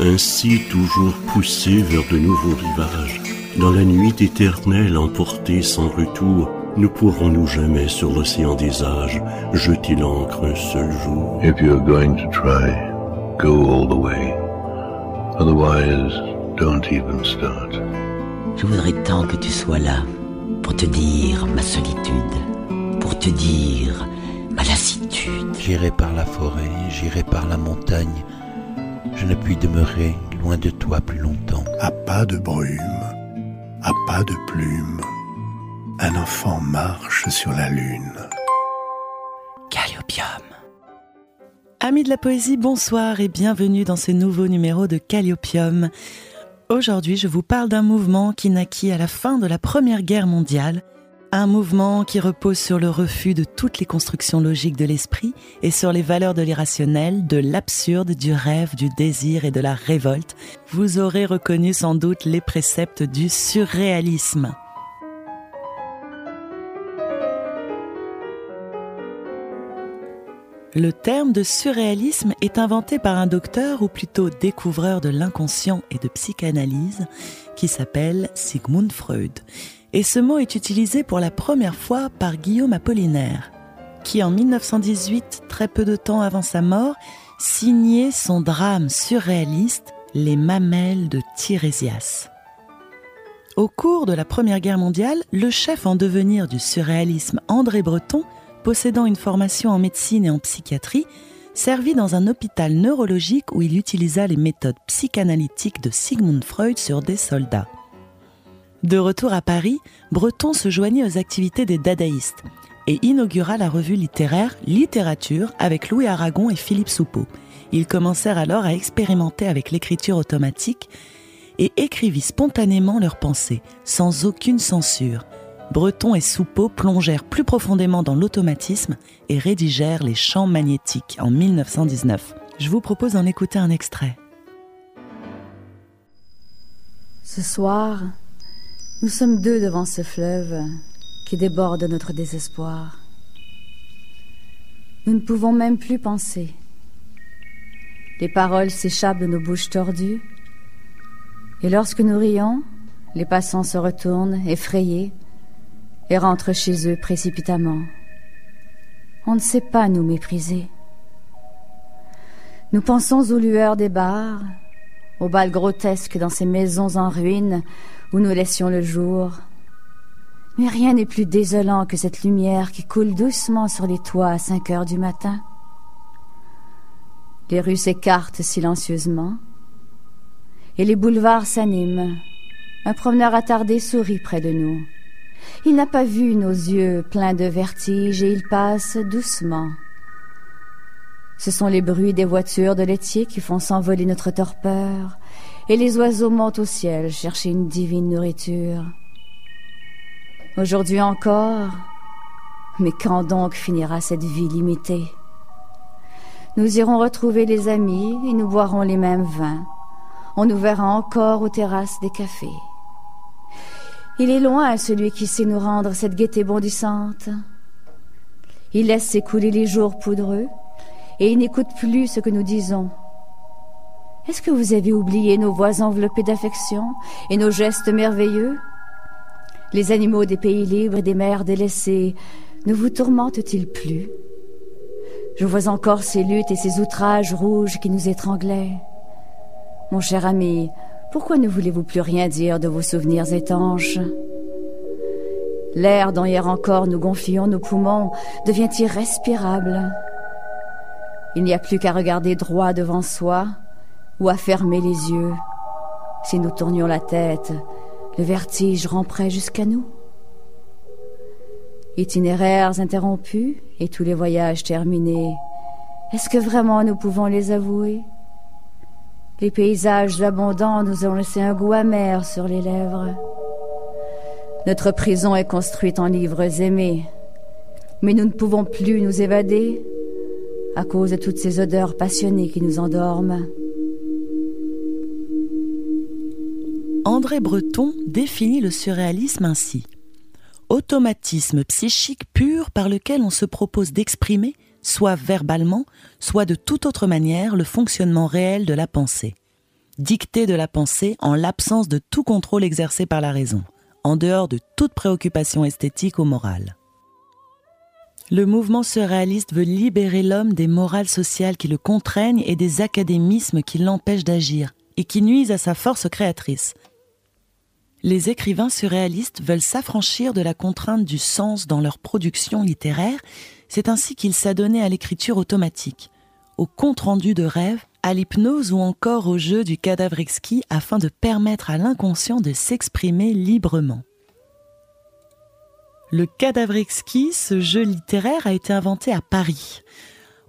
ainsi toujours poussé vers de nouveaux rivages. Dans la nuit éternelle emportée sans retour, ne pourrons-nous jamais sur l'océan des âges jeter l'encre un seul jour If you're going to try, go all the way. Otherwise, don't even start. Je voudrais tant que tu sois là pour te dire ma solitude, pour te dire ma lassitude. J'irai par la forêt, j'irai par la montagne. Je ne puis demeurer loin de toi plus longtemps. À pas de brume, à pas de plume, un enfant marche sur la lune. Calliopium. Amis de la poésie, bonsoir et bienvenue dans ce nouveau numéro de Calliopium. Aujourd'hui, je vous parle d'un mouvement qui naquit à la fin de la Première Guerre mondiale, un mouvement qui repose sur le refus de toutes les constructions logiques de l'esprit et sur les valeurs de l'irrationnel, de l'absurde, du rêve, du désir et de la révolte. Vous aurez reconnu sans doute les préceptes du surréalisme. Le terme de surréalisme est inventé par un docteur ou plutôt découvreur de l'inconscient et de psychanalyse qui s'appelle Sigmund Freud. Et ce mot est utilisé pour la première fois par Guillaume Apollinaire, qui en 1918, très peu de temps avant sa mort, signait son drame surréaliste Les mamelles de Tirésias. Au cours de la Première Guerre mondiale, le chef en devenir du surréalisme André Breton possédant une formation en médecine et en psychiatrie, servit dans un hôpital neurologique où il utilisa les méthodes psychanalytiques de Sigmund Freud sur des soldats. De retour à Paris, Breton se joignit aux activités des dadaïstes et inaugura la revue littéraire Littérature avec Louis Aragon et Philippe Soupeau. Ils commencèrent alors à expérimenter avec l'écriture automatique et écrivit spontanément leurs pensées, sans aucune censure, Breton et Soupeau plongèrent plus profondément dans l'automatisme et rédigèrent les champs magnétiques en 1919. Je vous propose d'en écouter un extrait. Ce soir, nous sommes deux devant ce fleuve qui déborde notre désespoir. Nous ne pouvons même plus penser. Les paroles s'échappent de nos bouches tordues, et lorsque nous rions, les passants se retournent, effrayés, et rentrent chez eux précipitamment. On ne sait pas nous mépriser. Nous pensons aux lueurs des bars, aux balles grotesques dans ces maisons en ruine où nous laissions le jour. Mais rien n'est plus désolant que cette lumière qui coule doucement sur les toits à cinq heures du matin. Les rues s'écartent silencieusement et les boulevards s'animent. Un promeneur attardé sourit près de nous. Il n'a pas vu nos yeux pleins de vertige et il passe doucement. Ce sont les bruits des voitures de laitiers qui font s'envoler notre torpeur, et les oiseaux montent au ciel chercher une divine nourriture. Aujourd'hui encore, mais quand donc finira cette vie limitée? Nous irons retrouver les amis et nous boirons les mêmes vins. On nous verra encore aux terrasses des cafés. Il est loin celui qui sait nous rendre cette gaieté bondissante. Il laisse s'écouler les jours poudreux et il n'écoute plus ce que nous disons. Est-ce que vous avez oublié nos voix enveloppées d'affection et nos gestes merveilleux? Les animaux des pays libres et des mers délaissées ne vous tourmentent-ils plus? Je vois encore ces luttes et ces outrages rouges qui nous étranglaient. Mon cher ami, pourquoi ne voulez-vous plus rien dire de vos souvenirs étanches? L'air dont hier encore nous gonflions nos poumons devient irrespirable. Il n'y a plus qu'à regarder droit devant soi ou à fermer les yeux. Si nous tournions la tête, le vertige ramperait jusqu'à nous. Itinéraires interrompus et tous les voyages terminés, est-ce que vraiment nous pouvons les avouer? Les paysages abondants nous ont laissé un goût amer sur les lèvres. Notre prison est construite en livres aimés, mais nous ne pouvons plus nous évader à cause de toutes ces odeurs passionnées qui nous endorment. André Breton définit le surréalisme ainsi. Automatisme psychique pur par lequel on se propose d'exprimer soit verbalement, soit de toute autre manière, le fonctionnement réel de la pensée. dictée de la pensée en l'absence de tout contrôle exercé par la raison, en dehors de toute préoccupation esthétique ou morale. Le mouvement surréaliste veut libérer l'homme des morales sociales qui le contraignent et des académismes qui l'empêchent d'agir et qui nuisent à sa force créatrice. Les écrivains surréalistes veulent s'affranchir de la contrainte du sens dans leur production littéraire, c'est ainsi qu'ils s'adonnaient à l'écriture automatique, au compte-rendu de rêves, à l'hypnose ou encore au jeu du cadavre exquis afin de permettre à l'inconscient de s'exprimer librement. Le cadavre exquis, ce jeu littéraire, a été inventé à Paris,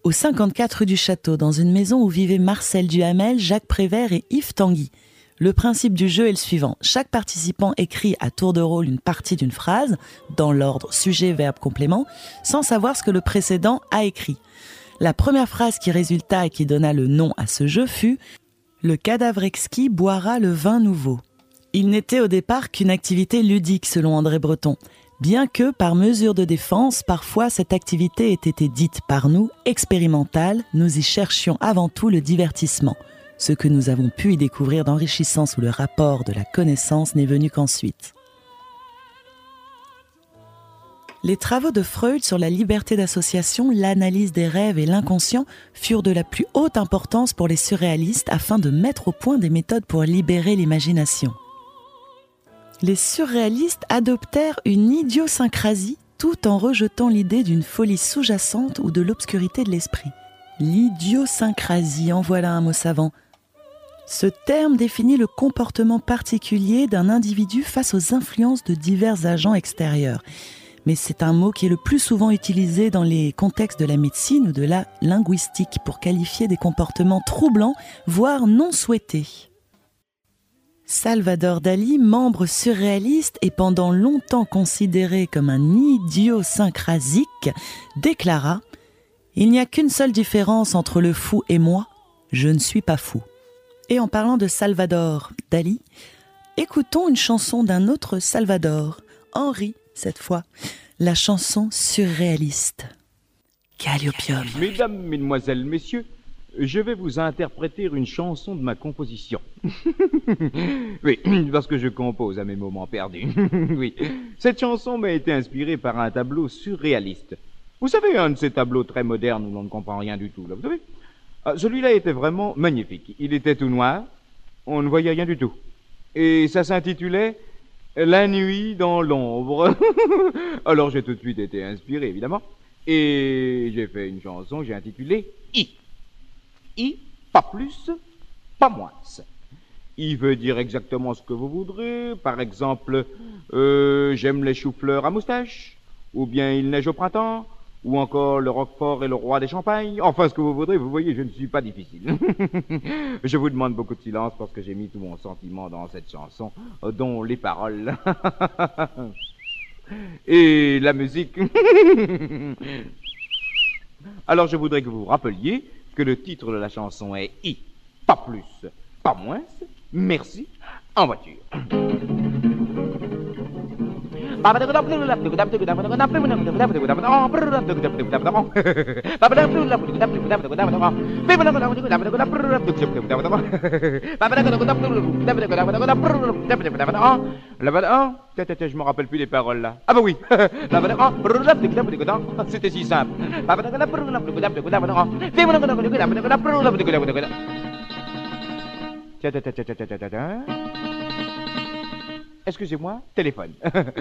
au 54 rue du Château, dans une maison où vivaient Marcel Duhamel, Jacques Prévert et Yves Tanguy. Le principe du jeu est le suivant. Chaque participant écrit à tour de rôle une partie d'une phrase, dans l'ordre sujet, verbe, complément, sans savoir ce que le précédent a écrit. La première phrase qui résulta et qui donna le nom à ce jeu fut Le cadavre exquis boira le vin nouveau. Il n'était au départ qu'une activité ludique selon André Breton bien que par mesure de défense, parfois cette activité ait été dite par nous expérimentale, nous y cherchions avant tout le divertissement. Ce que nous avons pu y découvrir d'enrichissant sous le rapport de la connaissance n'est venu qu'ensuite. Les travaux de Freud sur la liberté d'association, l'analyse des rêves et l'inconscient furent de la plus haute importance pour les surréalistes afin de mettre au point des méthodes pour libérer l'imagination les surréalistes adoptèrent une idiosyncrasie tout en rejetant l'idée d'une folie sous-jacente ou de l'obscurité de l'esprit. L'idiosyncrasie, en voilà un mot savant. Ce terme définit le comportement particulier d'un individu face aux influences de divers agents extérieurs. Mais c'est un mot qui est le plus souvent utilisé dans les contextes de la médecine ou de la linguistique pour qualifier des comportements troublants, voire non souhaités. Salvador Dali, membre surréaliste et pendant longtemps considéré comme un idiosyncrasique, déclara Il n'y a qu'une seule différence entre le fou et moi, je ne suis pas fou. Et en parlant de Salvador Dali, écoutons une chanson d'un autre Salvador, Henri cette fois, la chanson surréaliste. Calliopium. Mesdames, Mesdemoiselles, Messieurs, je vais vous interpréter une chanson de ma composition. oui, parce que je compose à mes moments perdus. oui, cette chanson m'a été inspirée par un tableau surréaliste. Vous savez, un de ces tableaux très modernes où l'on ne comprend rien du tout, là, vous savez ah, Celui-là était vraiment magnifique. Il était tout noir, on ne voyait rien du tout. Et ça s'intitulait La nuit dans l'ombre. Alors j'ai tout de suite été inspiré, évidemment. Et j'ai fait une chanson j'ai intitulée I. I, pas plus, pas moins. Il veut dire exactement ce que vous voudrez. Par exemple, euh, j'aime les choux-fleurs à moustache, ou bien il neige au printemps, ou encore le Roquefort est le roi des champagnes. Enfin, ce que vous voudrez, vous voyez, je ne suis pas difficile. je vous demande beaucoup de silence parce que j'ai mis tout mon sentiment dans cette chanson, dont les paroles. Et la musique. Alors je voudrais que vous vous rappeliez que le titre de la chanson est I, pas plus, pas moins, merci, en voiture. Je me rappelle plus les paroles là. Ah bah oui. C'était si simple. Excusez-moi, téléphone.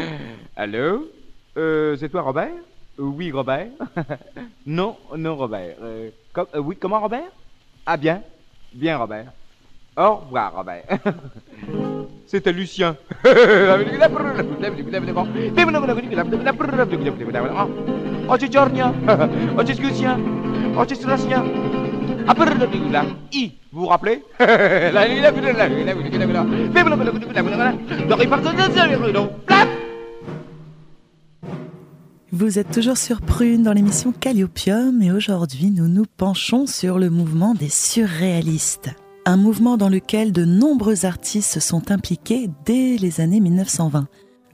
Allô? Euh, C'est toi, Robert? Oui, Robert. non, non, Robert. Euh, euh, oui, comment, Robert? Ah, bien. Bien, Robert. Au revoir, Robert. C'était Lucien. Oggi giorno, oggi scusia, oggi sulla I, vous vous rappelez Vous êtes toujours sur Prune dans l'émission Calliopium et aujourd'hui nous nous penchons sur le mouvement des surréalistes. Un mouvement dans lequel de nombreux artistes se sont impliqués dès les années 1920.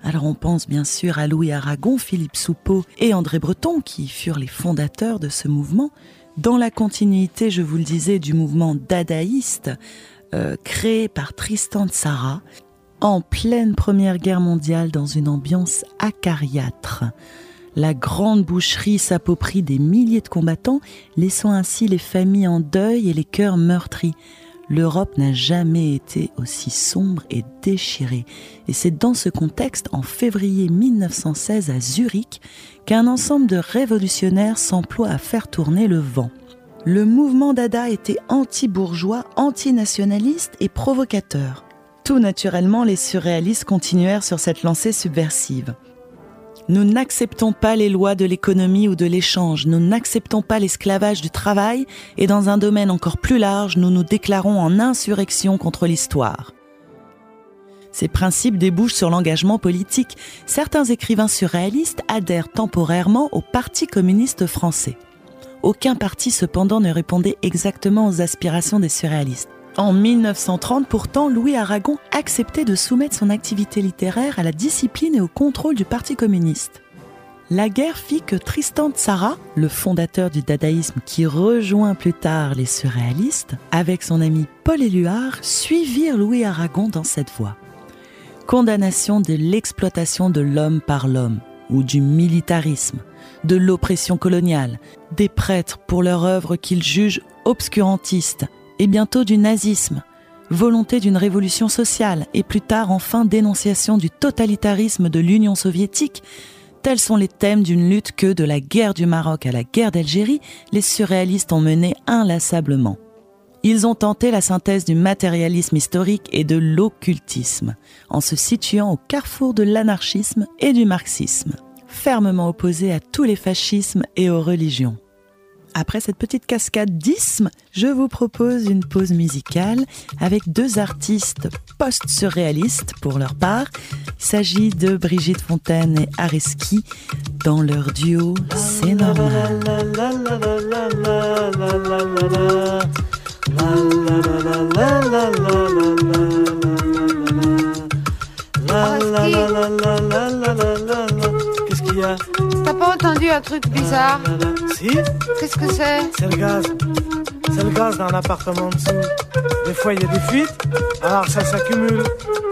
Alors on pense bien sûr à Louis Aragon, Philippe Soupeau et André Breton qui furent les fondateurs de ce mouvement, dans la continuité, je vous le disais, du mouvement dadaïste, euh, créé par Tristan Tzara en pleine Première Guerre mondiale dans une ambiance acariâtre. La grande boucherie s'approprie des milliers de combattants, laissant ainsi les familles en deuil et les cœurs meurtris. L'Europe n'a jamais été aussi sombre et déchirée. Et c'est dans ce contexte, en février 1916 à Zurich, qu'un ensemble de révolutionnaires s'emploie à faire tourner le vent. Le mouvement Dada était anti-bourgeois, anti-nationaliste et provocateur. Tout naturellement, les surréalistes continuèrent sur cette lancée subversive. Nous n'acceptons pas les lois de l'économie ou de l'échange, nous n'acceptons pas l'esclavage du travail et dans un domaine encore plus large, nous nous déclarons en insurrection contre l'histoire. Ces principes débouchent sur l'engagement politique. Certains écrivains surréalistes adhèrent temporairement au Parti communiste français. Aucun parti cependant ne répondait exactement aux aspirations des surréalistes. En 1930, pourtant, Louis Aragon acceptait de soumettre son activité littéraire à la discipline et au contrôle du Parti communiste. La guerre fit que Tristan Tzara, le fondateur du dadaïsme qui rejoint plus tard les surréalistes, avec son ami Paul Éluard, suivirent Louis Aragon dans cette voie. Condamnation de l'exploitation de l'homme par l'homme, ou du militarisme, de l'oppression coloniale, des prêtres pour leur œuvre qu'ils jugent obscurantiste, et bientôt du nazisme, volonté d'une révolution sociale et plus tard enfin dénonciation du totalitarisme de l'Union soviétique, tels sont les thèmes d'une lutte que, de la guerre du Maroc à la guerre d'Algérie, les surréalistes ont menée inlassablement. Ils ont tenté la synthèse du matérialisme historique et de l'occultisme, en se situant au carrefour de l'anarchisme et du marxisme, fermement opposés à tous les fascismes et aux religions. Après cette petite cascade d'isme, je vous propose une pause musicale avec deux artistes post-surréalistes pour leur part. Il s'agit de Brigitte Fontaine et Areski dans leur duo C'est normal. Qu'est-ce qu'il y a? T'as pas entendu un truc bizarre? Si Qu'est-ce que c'est? C'est le gaz. C'est le gaz dans l'appartement en dessous. Des fois, il y a des fuites, alors ça s'accumule.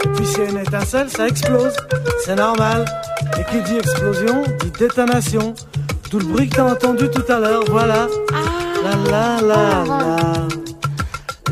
Et puis, s'il y a une étincelle, ça explose. C'est normal. Et qui dit explosion, dit détonation. Tout le bruit que t'as entendu tout à l'heure, voilà. La la la la. La la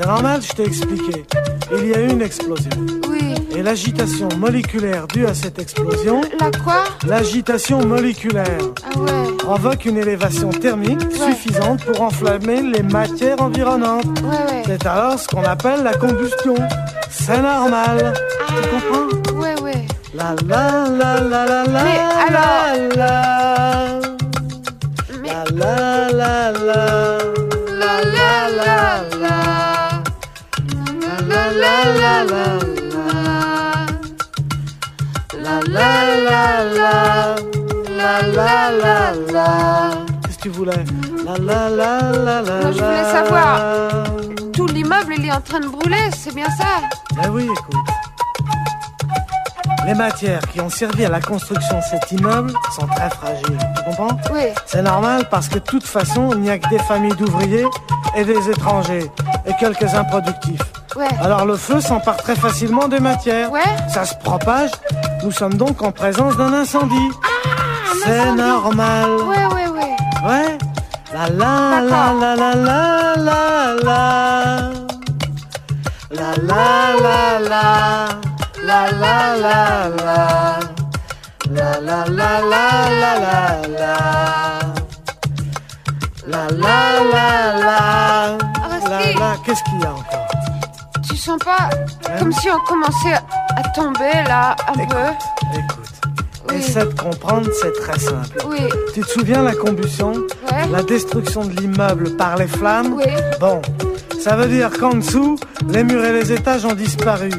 C'est normal, je t'ai expliqué. Il y a eu une explosion. Oui. Et l'agitation moléculaire due à cette explosion, La quoi? l'agitation moléculaire, Ah ouais. provoque une élévation thermique suffisante pour enflammer les matières environnantes. Ouais, ouais. C'est alors ce qu'on appelle la combustion. C'est normal. Tu comprends? Ouais, ouais. La la la la la la Mais alors- la la Mais la la la la la la la la. Qu'est-ce que tu voulais? La la la la la Non, je voulais la. savoir. Tout l'immeuble, il est en train de brûler, c'est bien ça? Eh oui, écoute. Les matières qui ont servi à la construction de cet immeuble sont très fragiles. Tu comprends Oui. C'est normal parce que de toute façon, il n'y a que des familles d'ouvriers et des étrangers et quelques improductifs. Ouais. Alors le feu s'empare très facilement des matières. Ouais. Ça se propage. Nous sommes donc en présence d'un incendie. C'est incendie. normal. Ouais, ouais, ouais. Ouais. La la la la la la la la. La la la la. La la la la. La la la la la la la. La la la la. Arrêtez. La la. Qu'est-ce qu'il y a encore? Tu sens pas comme si on commençait à tomber là, un peu? Écoute. Oui. Essaie de comprendre, c'est très simple. Oui. Tu te souviens la combustion Ouais. La destruction de l'immeuble par les flammes Oui. Bon, ça veut dire qu'en dessous, les murs et les étages ont disparu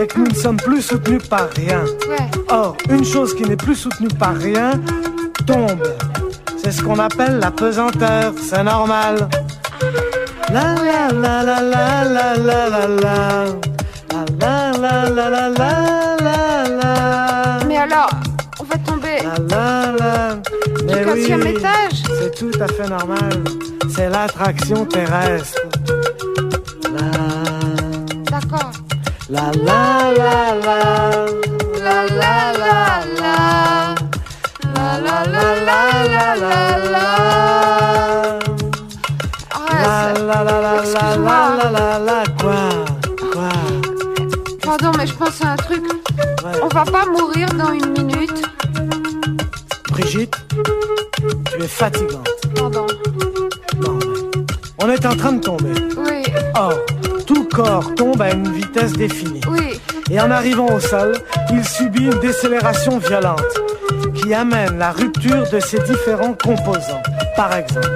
et que nous ne sommes plus soutenus par rien. Ouais. Or, une chose qui n'est plus soutenue par rien tombe. c'est ce qu'on appelle la pesanteur, c'est normal. La la la la la la la la la. La la la la la la la. Mais alors, La la. oui, c'est tout à fait normal. C'est l'attraction terrestre. La D'accord. la la la la. La la la la. La la la la la la la. Ah, La la la la la Excuse-moi. la la la quoi quoi Pardon, mais je pense à un truc. Ouais. On va pas mourir dans une minute. Brigitte, tu es fatigante. Pardon. Non, mais on est en train de tomber. Oui, Or, tout corps tombe à une vitesse définie. oui. Et en arrivant au sol, il subit une décélération violente qui amène la rupture de ses différents composants. Par exemple,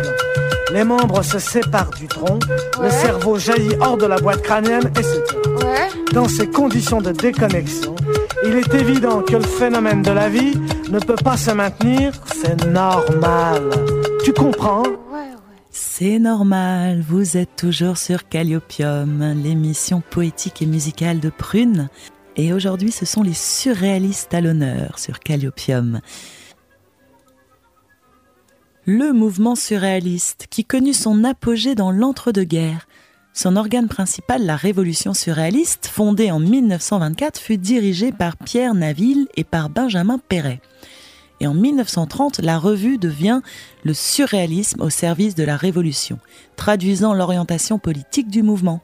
les membres se séparent du tronc, le cerveau jaillit hors de la boîte crânienne, etc. Ouais. Dans ces conditions de déconnexion, il est évident que le phénomène de la vie ne peut pas se maintenir, c'est normal. Tu comprends? C'est normal, vous êtes toujours sur Calliopium, l'émission poétique et musicale de Prune. Et aujourd'hui, ce sont les surréalistes à l'honneur sur Calliopium. Le mouvement surréaliste, qui connut son apogée dans l'entre-deux-guerres. Son organe principal, la Révolution surréaliste, fondée en 1924, fut dirigée par Pierre Naville et par Benjamin Perret. Et en 1930, la revue devient le surréalisme au service de la Révolution, traduisant l'orientation politique du mouvement,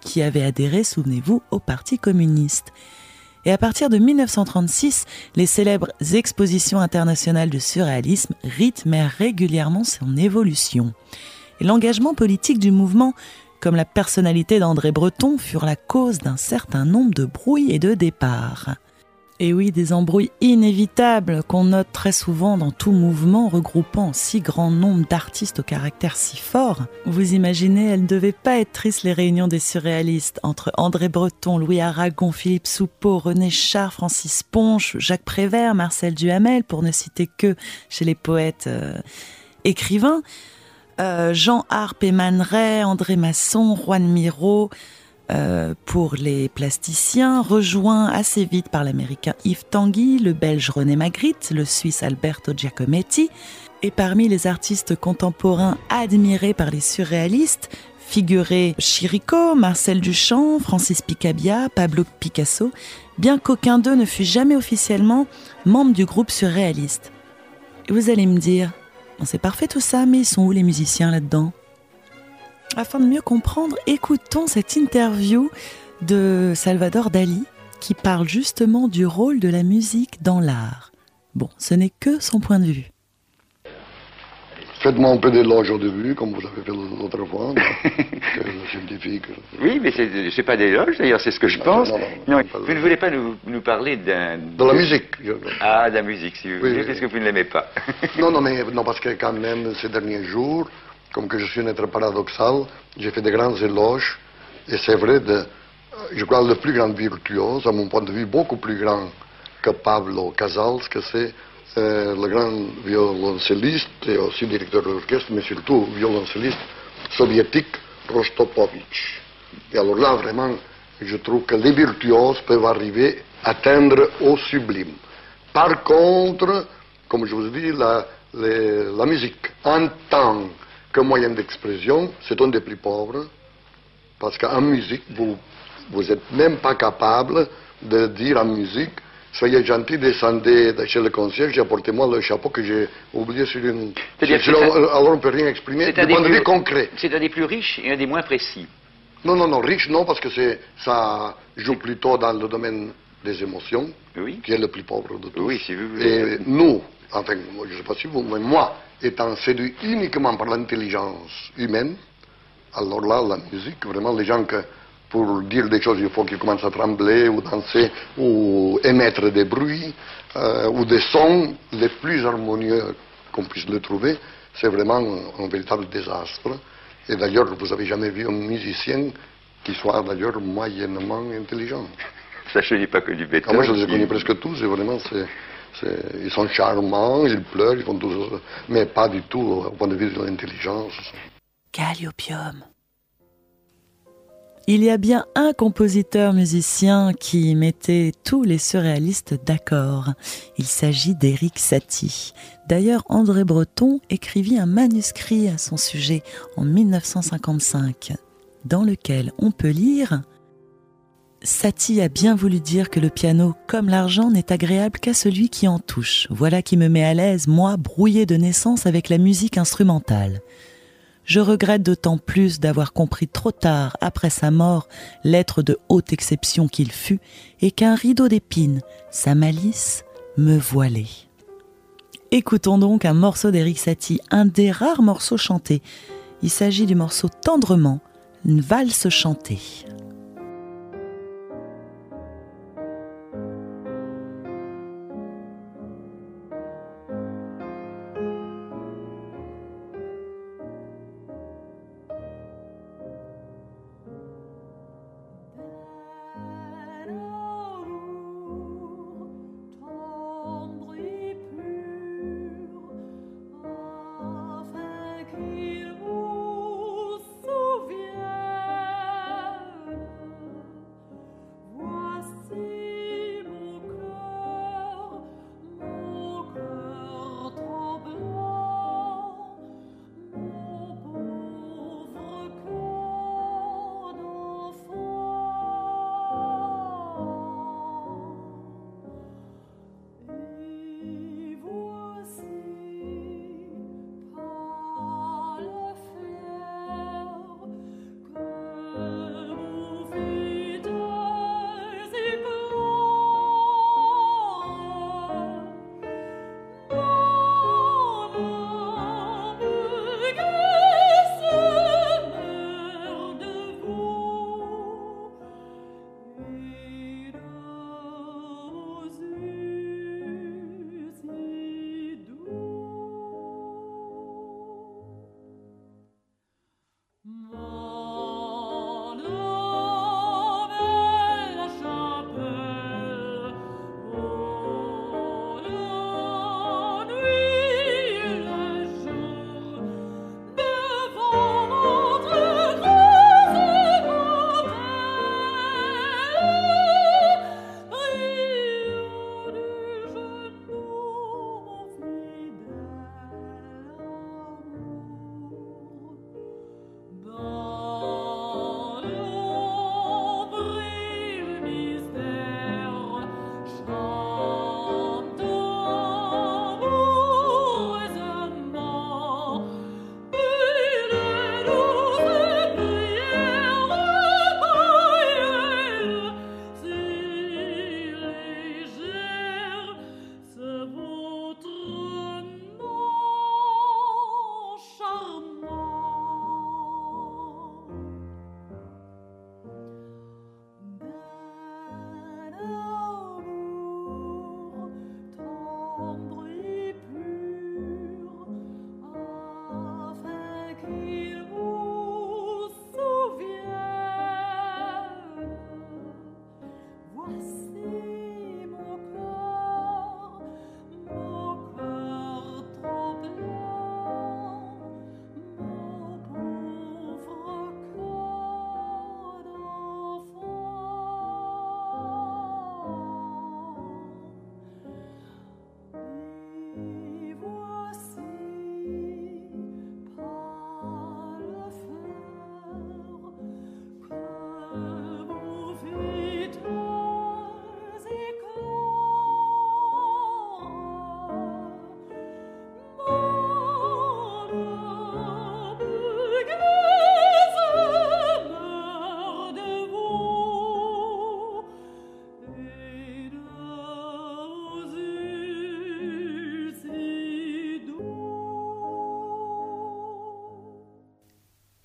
qui avait adhéré, souvenez-vous, au Parti communiste. Et à partir de 1936, les célèbres expositions internationales de surréalisme rythmèrent régulièrement son évolution. Et l'engagement politique du mouvement, comme la personnalité d'André Breton, furent la cause d'un certain nombre de brouilles et de départs. Et oui, des embrouilles inévitables qu'on note très souvent dans tout mouvement regroupant si grand nombre d'artistes au caractère si fort. Vous imaginez, elles ne devaient pas être tristes les réunions des surréalistes entre André Breton, Louis Aragon, Philippe Soupeau, René Char, Francis Ponche, Jacques Prévert, Marcel Duhamel, pour ne citer que chez les poètes euh, écrivains. Euh, Jean Harpe et Man Ray, André Masson, Juan Miro, euh, pour les plasticiens, rejoint assez vite par l'américain Yves Tanguy, le belge René Magritte, le suisse Alberto Giacometti, et parmi les artistes contemporains admirés par les surréalistes, figuraient Chirico, Marcel Duchamp, Francis Picabia, Pablo Picasso, bien qu'aucun d'eux ne fût jamais officiellement membre du groupe surréaliste. Et vous allez me dire, c'est parfait tout ça, mais ils sont où les musiciens là-dedans? Afin de mieux comprendre, écoutons cette interview de Salvador Dali qui parle justement du rôle de la musique dans l'art. Bon, ce n'est que son point de vue. Faites-moi un peu d'éloge au début, comme vous avez fait l'autre fois, le scientifique. Oui, mais c'est c'est pas d'éloge, d'ailleurs, c'est ce que je pense. non, Non, non, pas vous ne voulez pas nous, nous parler d'un... De la musique. je- Ah, de la musique, si vous voulez, oui, parce que vous ne l'aimez pas. Non, non, mais non, parce que quand même, ces derniers jours, comme que je suis un être paradoxal, j'ai fait de grands éloges, et c'est vrai, de, je crois, le plus grand virtuose, à mon point de vue, beaucoup plus grand que Pablo Casals, que c'est euh, le grand violoncelliste et aussi directeur d'orchestre, mais surtout violoncelliste soviétique Rostropovitch. Et alors là, vraiment, je trouve que les virtuoses peuvent arriver à atteindre au sublime. Par contre, comme je vous dit, la, la musique, en tant que moyen d'expression, c'est un des plus pauvres, parce qu'en musique, vous vous n'êtes même pas capable de dire en musique, soyez gentil, descendez de chez le concierge et apportez-moi le chapeau que j'ai oublié sur une... C'est-à-dire alors on ne peut rien exprimer C'est du un des point de vue plus- concret. C'est un des plus riches et un des moins précis. Non, non, non, riche, non, parce que c'est, ça joue plutôt dans le domaine des émotions, Oui. qui est le plus pauvre de tous. Oui, si vous voulez. Et nous, enfin, je ne sais pas si vous, mais moi, étant séduit uniquement par l'intelligence humaine, alors là, la musique, vraiment, les gens que, pour dire des choses, il faut qu'ils commencent à trembler, ou danser, ou émettre des bruits, euh, ou des sons les plus harmonieux qu'on puisse le trouver, c'est vraiment un, un véritable désastre. Et d'ailleurs, vous n'avez jamais vu un musicien qui soit d'ailleurs moyennement intelligent. Ça, je n'ai pas connu Ah, Beethoven. moi, je les ai connus presque tous, et vraiment, c'est, Ils sont charmants, ils pleurent, ils font tout ça, mais pas du tout au point de vue de l'intelligence. Calliopium. Il y a bien un compositeur musicien qui mettait tous les surréalistes d'accord. Il s'agit d'Éric Satie. D'ailleurs, André Breton écrivit un manuscrit à son sujet en 1955, dans lequel on peut lire Satie a bien voulu dire que le piano, comme l'argent, n'est agréable qu'à celui qui en touche. Voilà qui me met à l'aise, moi, brouillé de naissance avec la musique instrumentale. Je regrette d'autant plus d'avoir compris trop tard, après sa mort, l'être de haute exception qu'il fut, et qu'un rideau d'épines, sa malice, me voilait. Écoutons donc un morceau d'Eric Satie, un des rares morceaux chantés. Il s'agit du morceau Tendrement, une valse chantée.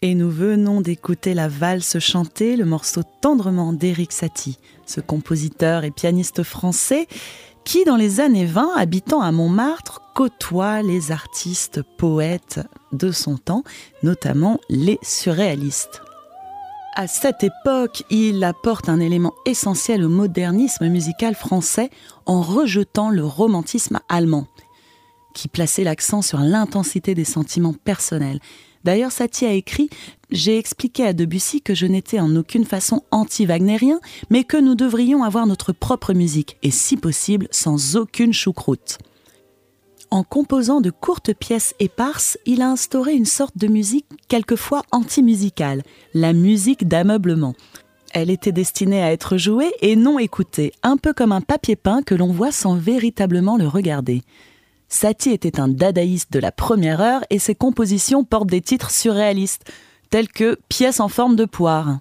Et nous venons d'écouter la valse chantée, le morceau tendrement d'Éric Satie, ce compositeur et pianiste français qui, dans les années 20, habitant à Montmartre, côtoie les artistes poètes de son temps, notamment les surréalistes. À cette époque, il apporte un élément essentiel au modernisme musical français en rejetant le romantisme allemand, qui plaçait l'accent sur l'intensité des sentiments personnels. D'ailleurs, Satie a écrit J'ai expliqué à Debussy que je n'étais en aucune façon anti-wagnérien, mais que nous devrions avoir notre propre musique, et si possible, sans aucune choucroute. En composant de courtes pièces éparses, il a instauré une sorte de musique quelquefois anti-musicale, la musique d'ameublement. Elle était destinée à être jouée et non écoutée, un peu comme un papier peint que l'on voit sans véritablement le regarder. Satie était un dadaïste de la première heure et ses compositions portent des titres surréalistes, tels que Pièces en forme de poire.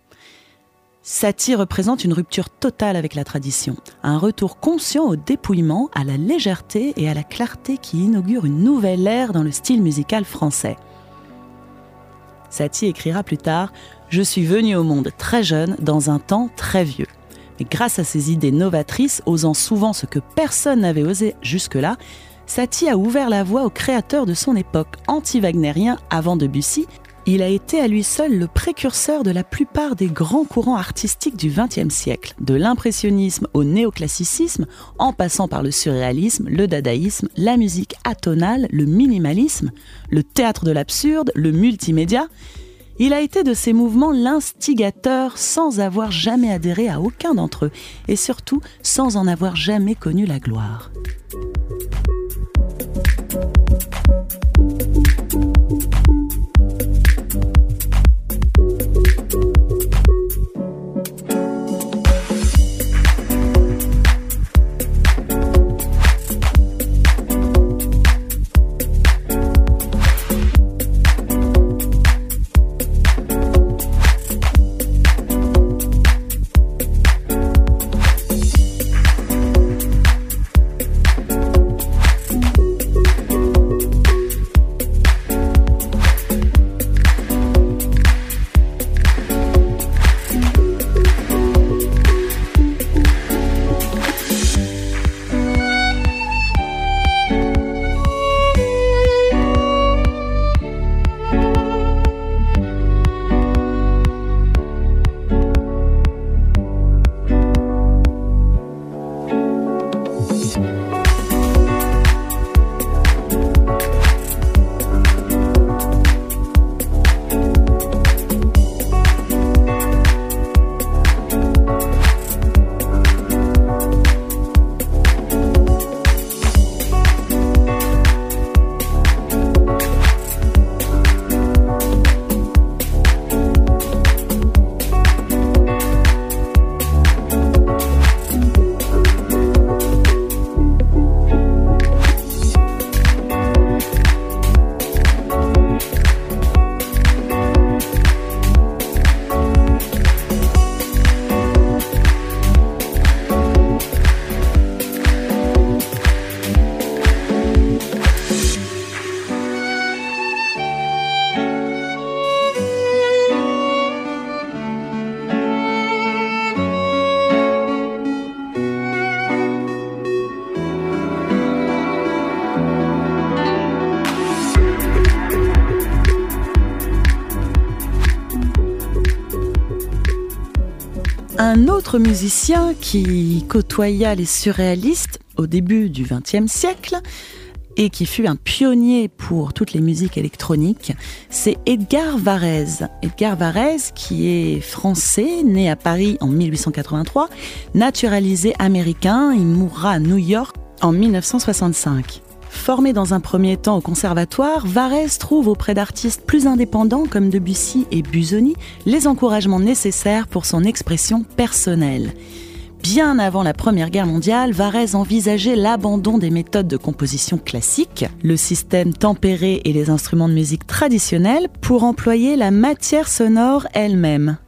Satie représente une rupture totale avec la tradition, un retour conscient au dépouillement, à la légèreté et à la clarté qui inaugure une nouvelle ère dans le style musical français. Satie écrira plus tard Je suis venu au monde très jeune, dans un temps très vieux. Mais grâce à ses idées novatrices, osant souvent ce que personne n'avait osé jusque-là, Satie a ouvert la voie aux créateurs de son époque anti-wagnérien avant Debussy il a été à lui seul le précurseur de la plupart des grands courants artistiques du XXe siècle, de l'impressionnisme au néoclassicisme, en passant par le surréalisme, le dadaïsme, la musique atonale, le minimalisme, le théâtre de l'absurde, le multimédia. Il a été de ces mouvements l'instigateur sans avoir jamais adhéré à aucun d'entre eux et surtout sans en avoir jamais connu la gloire. Autre musicien qui côtoya les surréalistes au début du XXe siècle et qui fut un pionnier pour toutes les musiques électroniques, c'est Edgar Varèse. Edgar Varèse, qui est français, né à Paris en 1883, naturalisé américain, il mourra à New York en 1965. Formé dans un premier temps au conservatoire, Varese trouve auprès d'artistes plus indépendants comme Debussy et Busoni les encouragements nécessaires pour son expression personnelle. Bien avant la Première Guerre mondiale, Varese envisageait l'abandon des méthodes de composition classiques, le système tempéré et les instruments de musique traditionnels pour employer la matière sonore elle-même.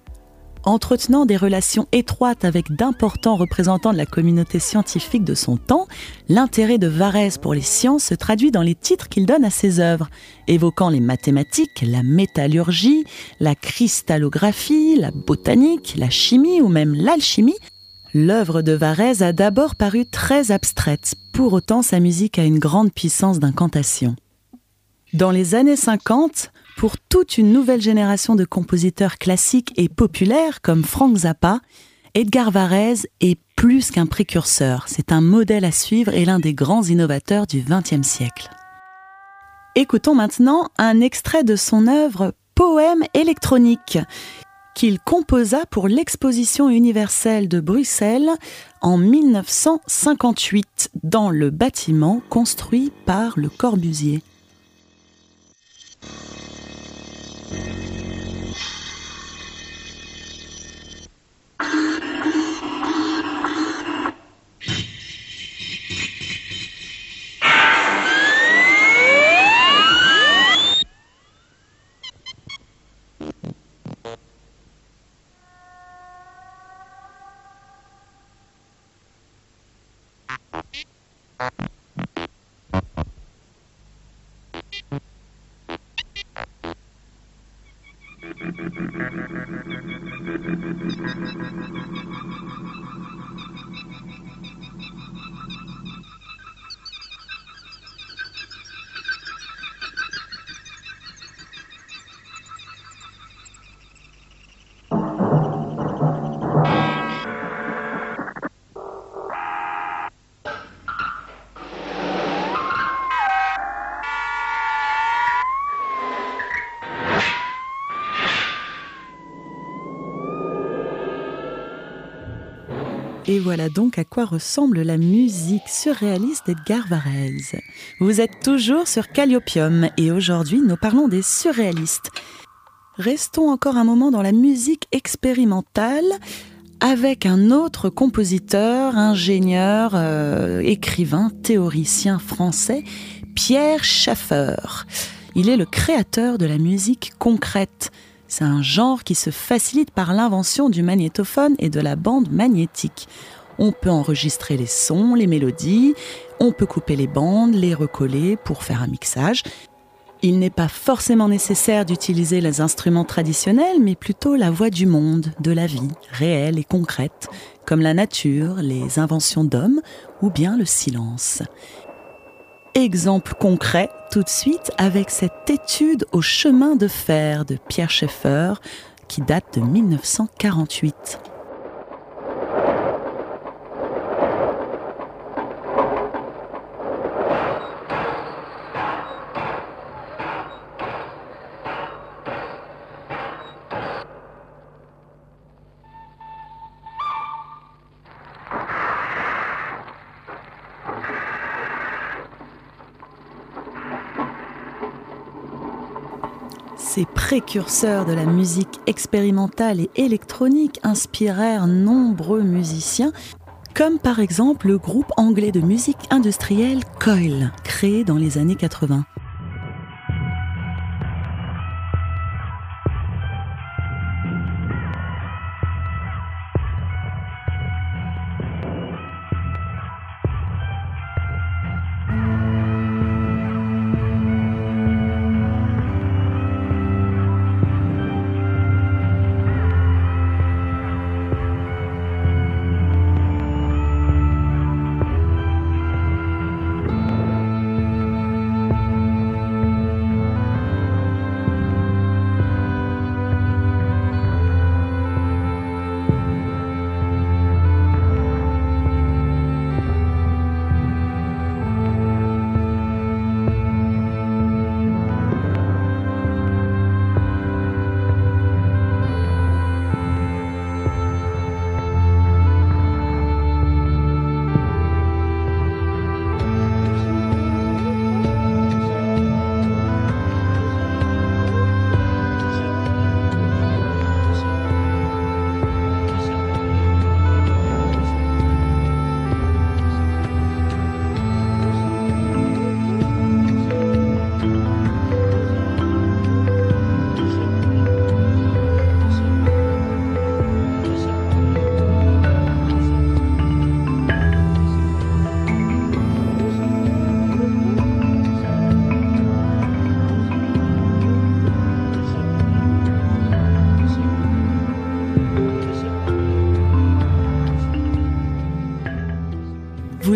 Entretenant des relations étroites avec d'importants représentants de la communauté scientifique de son temps, l'intérêt de Varese pour les sciences se traduit dans les titres qu'il donne à ses œuvres, évoquant les mathématiques, la métallurgie, la cristallographie, la botanique, la chimie ou même l'alchimie. L'œuvre de Varese a d'abord paru très abstraite, pour autant sa musique a une grande puissance d'incantation. Dans les années 50, Pour toute une nouvelle génération de compositeurs classiques et populaires comme Frank Zappa, Edgar Varèse est plus qu'un précurseur, c'est un modèle à suivre et l'un des grands innovateurs du XXe siècle. Écoutons maintenant un extrait de son œuvre Poème électronique qu'il composa pour l'exposition universelle de Bruxelles en 1958 dans le bâtiment construit par le Corbusier. Ah. Et voilà donc à quoi ressemble la musique surréaliste d'Edgar Varèse. Vous êtes toujours sur Calliopium et aujourd'hui nous parlons des surréalistes. Restons encore un moment dans la musique expérimentale avec un autre compositeur, ingénieur, euh, écrivain, théoricien français, Pierre Schaeffer. Il est le créateur de la musique concrète. C'est un genre qui se facilite par l'invention du magnétophone et de la bande magnétique. On peut enregistrer les sons, les mélodies, on peut couper les bandes, les recoller pour faire un mixage. Il n'est pas forcément nécessaire d'utiliser les instruments traditionnels, mais plutôt la voix du monde, de la vie, réelle et concrète, comme la nature, les inventions d'hommes ou bien le silence. Exemple concret tout de suite avec cette étude au chemin de fer de Pierre Schaeffer qui date de 1948. Ces précurseurs de la musique expérimentale et électronique inspirèrent nombreux musiciens, comme par exemple le groupe anglais de musique industrielle Coil, créé dans les années 80.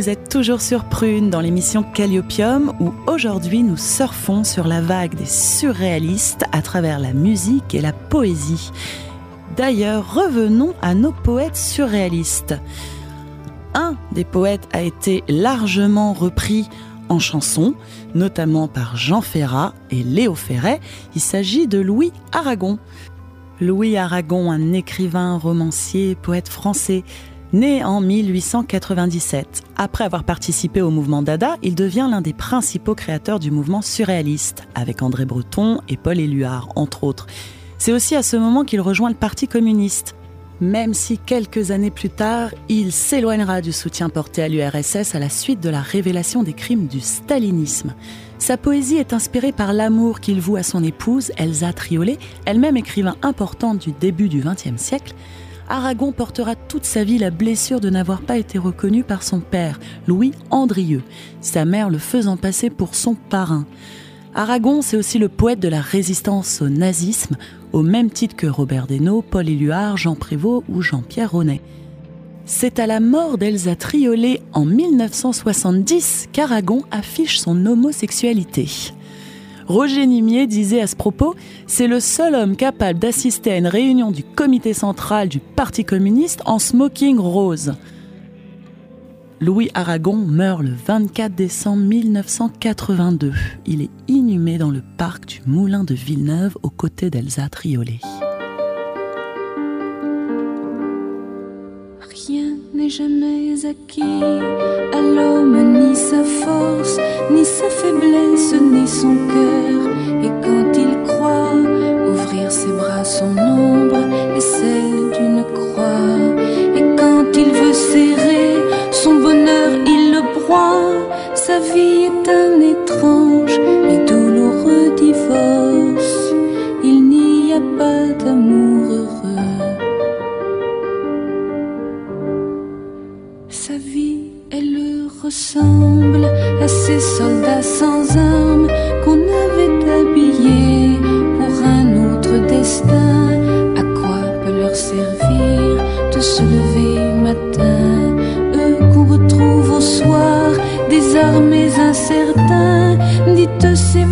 Vous êtes toujours sur Prune dans l'émission Calliopium où aujourd'hui nous surfons sur la vague des surréalistes à travers la musique et la poésie. D'ailleurs, revenons à nos poètes surréalistes. Un des poètes a été largement repris en chanson, notamment par Jean Ferrat et Léo Ferret. Il s'agit de Louis Aragon. Louis Aragon, un écrivain, romancier, poète français, Né en 1897, après avoir participé au mouvement Dada, il devient l'un des principaux créateurs du mouvement surréaliste, avec André Breton et Paul Éluard, entre autres. C'est aussi à ce moment qu'il rejoint le Parti communiste, même si quelques années plus tard, il s'éloignera du soutien porté à l'URSS à la suite de la révélation des crimes du stalinisme. Sa poésie est inspirée par l'amour qu'il voue à son épouse, Elsa Triolet, elle-même écrivain importante du début du XXe siècle, Aragon portera toute sa vie la blessure de n'avoir pas été reconnu par son père, Louis Andrieux, sa mère le faisant passer pour son parrain. Aragon, c'est aussi le poète de la résistance au nazisme, au même titre que Robert Desnos, Paul Éluard, Jean Prévost ou Jean-Pierre Ronet. C'est à la mort d'Elsa Triolet en 1970 qu'Aragon affiche son homosexualité. Roger Nimier disait à ce propos C'est le seul homme capable d'assister à une réunion du comité central du Parti communiste en smoking rose. Louis Aragon meurt le 24 décembre 1982. Il est inhumé dans le parc du Moulin de Villeneuve aux côtés d'Elsa Triolet. Jamais acquis à l'homme, ni sa force, ni sa faiblesse, ni son cœur. Et quand il croit ouvrir ses bras, son ombre est celle d'une croix. Et quand il veut serrer son bonheur, il le broie. Sa vie est un étrange ressemble à ces soldats sans armes qu'on avait habillés pour un autre destin. À quoi peut leur servir de se lever matin? Eux qu'on retrouve au soir, désarmés, incertains. Dites ces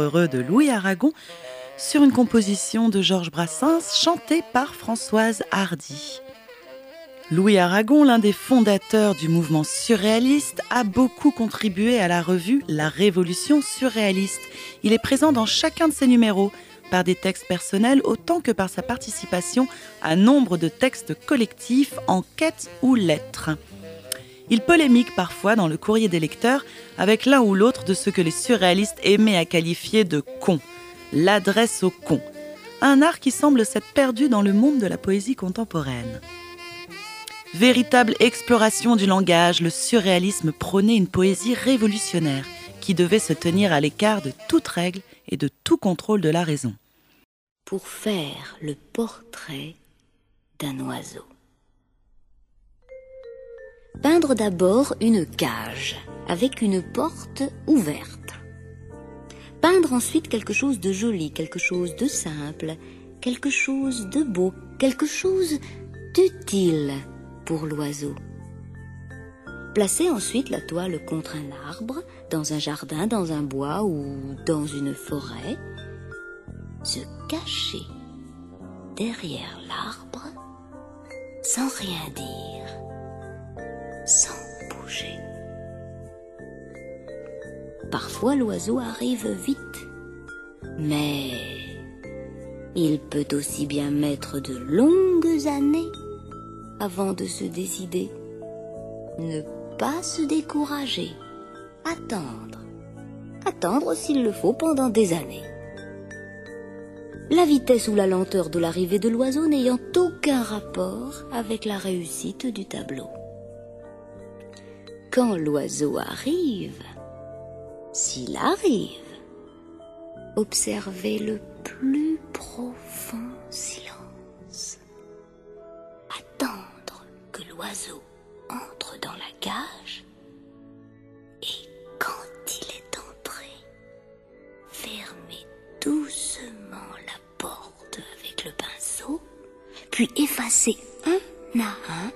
heureux de Louis Aragon sur une composition de Georges Brassens chantée par Françoise Hardy. Louis Aragon, l'un des fondateurs du mouvement surréaliste, a beaucoup contribué à la revue La Révolution surréaliste. Il est présent dans chacun de ses numéros, par des textes personnels autant que par sa participation à nombre de textes collectifs, enquêtes ou lettres. Il polémique parfois dans le courrier des lecteurs avec l'un ou l'autre de ce que les surréalistes aimaient à qualifier de con, l'adresse au con, un art qui semble s'être perdu dans le monde de la poésie contemporaine. Véritable exploration du langage, le surréalisme prônait une poésie révolutionnaire qui devait se tenir à l'écart de toute règle et de tout contrôle de la raison. Pour faire le portrait d'un oiseau. Peindre d'abord une cage avec une porte ouverte. Peindre ensuite quelque chose de joli, quelque chose de simple, quelque chose de beau, quelque chose d'utile pour l'oiseau. Placer ensuite la toile contre un arbre, dans un jardin, dans un bois ou dans une forêt. Se cacher derrière l'arbre sans rien dire, sans bouger. Parfois l'oiseau arrive vite, mais il peut aussi bien mettre de longues années avant de se décider. Ne pas se décourager, attendre, attendre s'il le faut pendant des années. La vitesse ou la lenteur de l'arrivée de l'oiseau n'ayant aucun rapport avec la réussite du tableau. Quand l'oiseau arrive, s'il arrive, observez le plus profond silence. Attendre que l'oiseau entre dans la cage et quand il est entré, fermez doucement la porte avec le pinceau, puis effacez un à un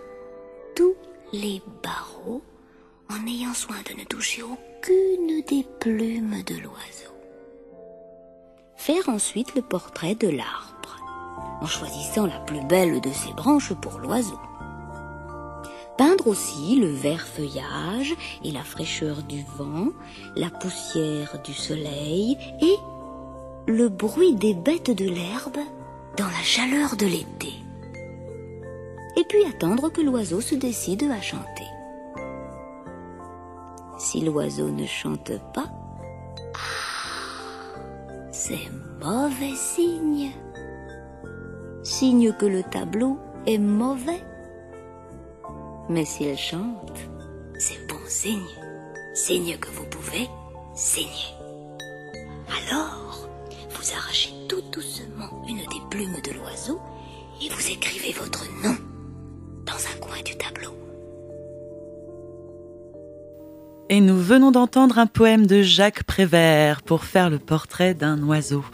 tous les barreaux en ayant soin de ne toucher aucune des plumes de l'oiseau. Faire ensuite le portrait de l'arbre, en choisissant la plus belle de ses branches pour l'oiseau. Peindre aussi le vert feuillage et la fraîcheur du vent, la poussière du soleil et le bruit des bêtes de l'herbe dans la chaleur de l'été. Et puis attendre que l'oiseau se décide à chanter. Si l'oiseau ne chante pas, ah, c'est mauvais signe. Signe que le tableau est mauvais. Mais s'il chante, c'est bon signe. Signe que vous pouvez saigner. Alors, vous arrachez tout doucement une des plumes de l'oiseau et vous écrivez votre nom dans un coin du tableau. Et nous venons d'entendre un poème de Jacques Prévert pour faire le portrait d'un oiseau.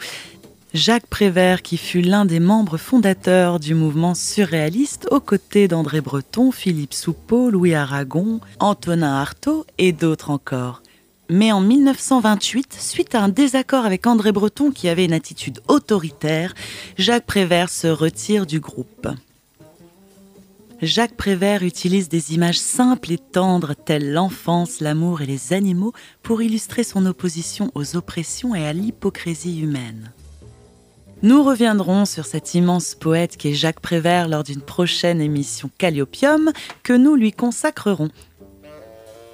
Jacques Prévert, qui fut l'un des membres fondateurs du mouvement surréaliste aux côtés d'André Breton, Philippe Soupeau, Louis Aragon, Antonin Artaud et d'autres encore. Mais en 1928, suite à un désaccord avec André Breton qui avait une attitude autoritaire, Jacques Prévert se retire du groupe. Jacques Prévert utilise des images simples et tendres telles l'enfance, l'amour et les animaux pour illustrer son opposition aux oppressions et à l'hypocrisie humaine. Nous reviendrons sur cet immense poète qu'est Jacques Prévert lors d'une prochaine émission Calliopium que nous lui consacrerons.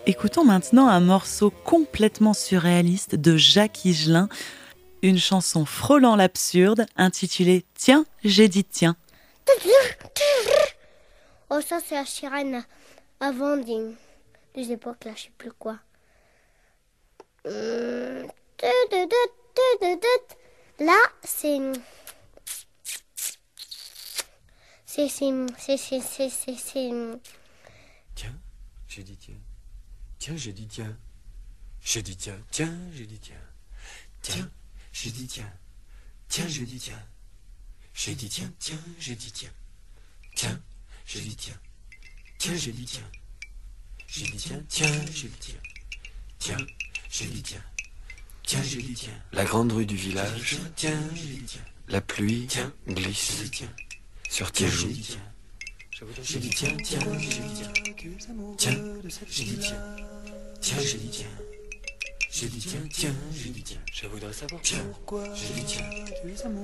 Écoutons maintenant un morceau complètement surréaliste de Jacques Higelin, une chanson frôlant l'absurde intitulée Tiens, j'ai dit tiens. Oh, ça, c'est la sirène avant des, des époques, là, je sais plus quoi. Hum, Là, c'est. C'est. C'est. C'est. C'est. C'est. Tiens, j'ai dit tiens. Tiens, j'ai dit tiens. J'ai dit tiens. Tiens, j'ai dit tiens. Tiens, j'ai dit tiens. Tiens, j'ai dit tiens. J'ai dit tiens. Tiens, j'ai dit tiens. Tiens. J'ai dit tiens. Tiens, j'ai dit tiens. J'ai dit tiens. Tiens, j'ai dit tiens. Tiens, j'ai dit tiens. Tiens, j'ai dit tiens. La grande rue du village. Tiens, j'ai dit tiens. La pluie glisse sur tes joues. J'ai dit tiens, tiens, j'ai dit tiens. Tiens, j'ai dit tiens. Tiens, j'ai dit tiens. J'ai dit tiens, tiens, j'ai dit tiens. Je voudrais savoir pourquoi. J'ai dit tiens.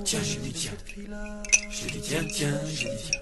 Tiens, j'ai dit tiens. J'ai dit tiens, tiens, j'ai dit tiens.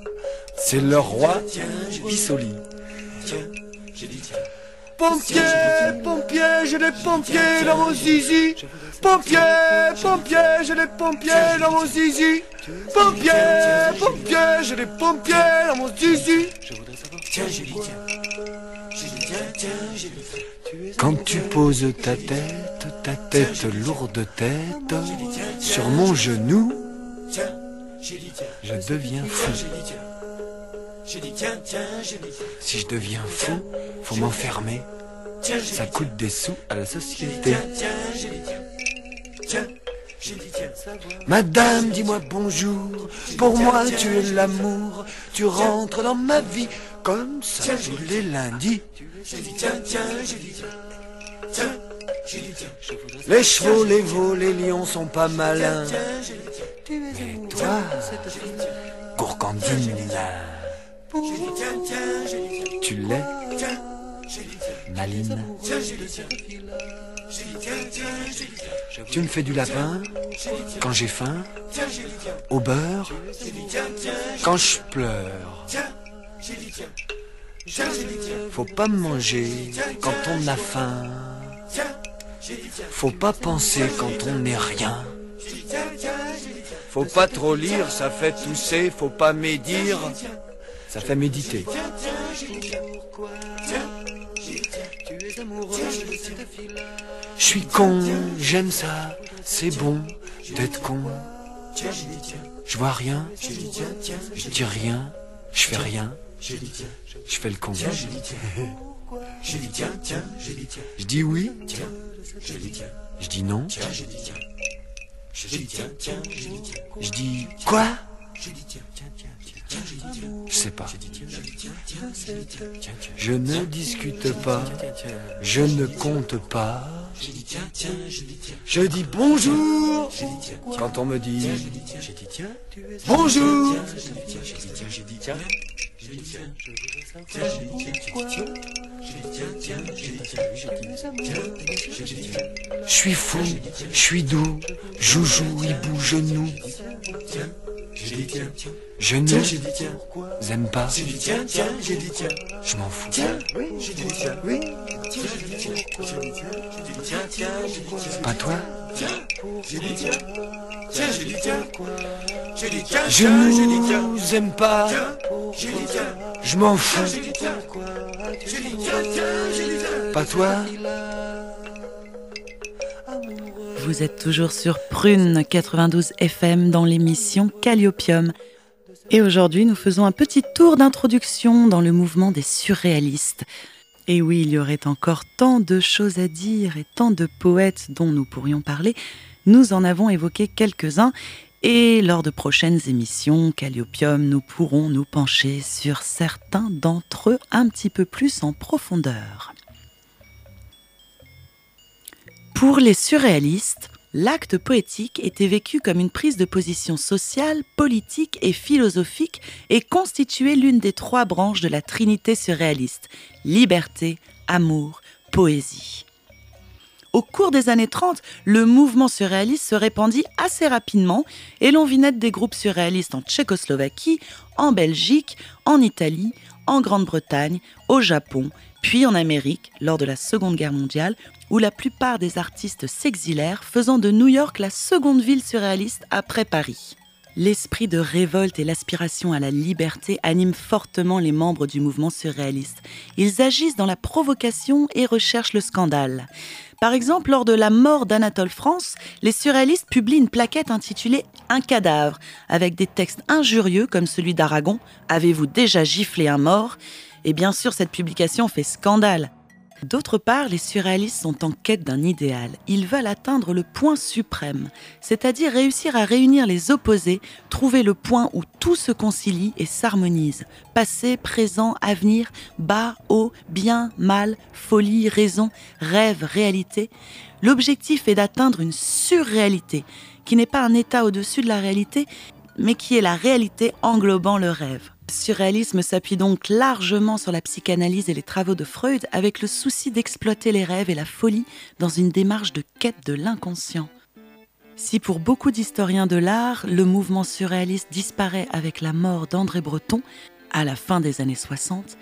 C'est le roi Bissoli. pompiers, pompiers, j'ai des pompiers dans mon zizi. Pompiers, pompiers, j'ai des pompiers dans mon zizi. Pompiers, pompiers, j'ai des pompiers dans mon zizi. Tiens, tiens. Julie, tiens, tiens. Quand tu poses ta tête, ta tête lourde tête, sur mon genou, je deviens fou. Si je deviens fou, faut m'enfermer. Ça coûte des sous à la société. Madame, dis-moi bonjour. Pour moi, tu es l'amour. Tu rentres dans ma vie comme ça tous les lundis. Les chevaux, les veaux, les lions sont pas malins. Mais toi, gourgandine, tu l'es, Maline. Tu me fais du lapin quand j'ai faim, au beurre, quand je pleure. Faut pas me manger quand on a faim. Faut pas penser quand on n'est rien. Faut pas trop lire, ça fait tousser. Faut pas médire, ça fait méditer. Je suis con, j'aime ça, c'est bon d'être con. Je vois rien, je dis rien, je fais rien, je fais le con. Je dis oui, je dis non, je dis quoi? Je sais pas. Je ne discute pas. Je ne compte pas. Je dis bonjour quand on me dit bonjour. Je suis fou, je suis doux, joujou, hibou, genou. Je ne aime pas. Je m'en fous. Pas toi Je ne aime pas. Je m'en fous. Pas toi Vous êtes toujours sur Prune 92 FM dans l'émission Calliopium. Et aujourd'hui, nous faisons un petit tour d'introduction dans le mouvement des surréalistes. Et oui, il y aurait encore tant de choses à dire et tant de poètes dont nous pourrions parler. Nous en avons évoqué quelques-uns et lors de prochaines émissions Calliopium, nous pourrons nous pencher sur certains d'entre eux un petit peu plus en profondeur. Pour les surréalistes, l'acte poétique était vécu comme une prise de position sociale, politique et philosophique et constituait l'une des trois branches de la trinité surréaliste liberté, amour, poésie. Au cours des années 30, le mouvement surréaliste se répandit assez rapidement et l'on vit naître des groupes surréalistes en Tchécoslovaquie, en Belgique, en Italie, en Grande-Bretagne, au Japon, puis en Amérique lors de la Seconde Guerre mondiale, où la plupart des artistes s'exilèrent, faisant de New York la seconde ville surréaliste après Paris. L'esprit de révolte et l'aspiration à la liberté animent fortement les membres du mouvement surréaliste. Ils agissent dans la provocation et recherchent le scandale. Par exemple, lors de la mort d'Anatole France, les surréalistes publient une plaquette intitulée Un cadavre, avec des textes injurieux comme celui d'Aragon Avez-vous déjà giflé un mort? Et bien sûr, cette publication fait scandale. D'autre part, les surréalistes sont en quête d'un idéal. Ils veulent atteindre le point suprême, c'est-à-dire réussir à réunir les opposés, trouver le point où tout se concilie et s'harmonise. Passé, présent, avenir, bas, haut, bien, mal, folie, raison, rêve, réalité. L'objectif est d'atteindre une surréalité, qui n'est pas un état au-dessus de la réalité, mais qui est la réalité englobant le rêve. Surréalisme s'appuie donc largement sur la psychanalyse et les travaux de Freud avec le souci d'exploiter les rêves et la folie dans une démarche de quête de l'inconscient. Si pour beaucoup d'historiens de l'art, le mouvement surréaliste disparaît avec la mort d'André Breton à la fin des années 60,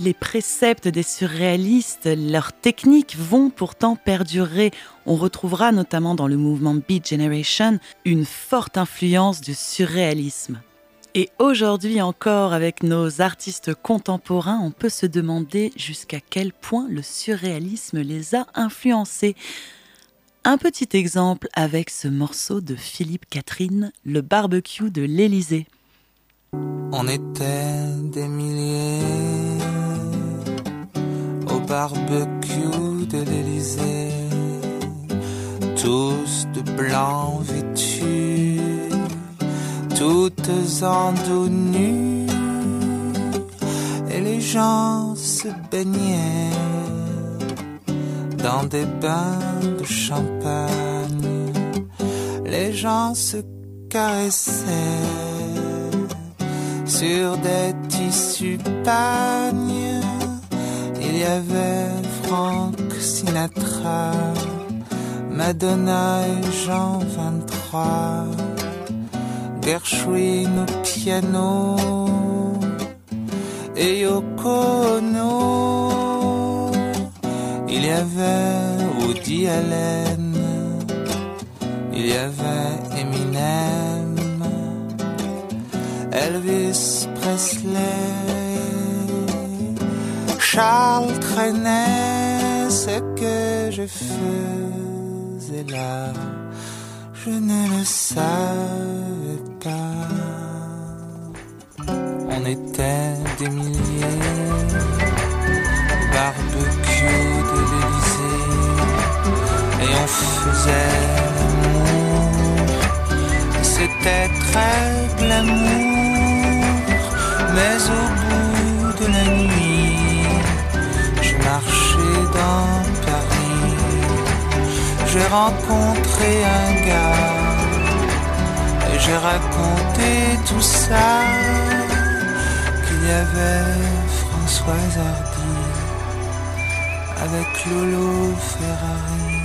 Les préceptes des surréalistes, leurs techniques vont pourtant perdurer. On retrouvera notamment dans le mouvement Beat Generation une forte influence du surréalisme. Et aujourd'hui encore, avec nos artistes contemporains, on peut se demander jusqu'à quel point le surréalisme les a influencés. Un petit exemple avec ce morceau de Philippe Catherine, le barbecue de l'Élysée. On était des milliers au barbecue de l'Élysée, tous de blanc vêtus, toutes en et les gens se baignaient dans des bains de champagne, les gens se caressaient sur des tissus pagnes. Il y avait Frank Sinatra, Madonna et Jean 23, Gershwin au piano et Yoko Ono. Il y avait Woody Allen, il y avait Eminem. Elvis Presley. Charles traînait ce que je faisais là, je ne le savais On était des milliers, barbecue de l'Élysée, et on faisait l'amour. C'était très glamour, mais au bout de la nuit, je marchais dans Paris. J'ai rencontré un gars j'ai raconté tout ça. Qu'il y avait Françoise Hardy avec Lolo Ferrari,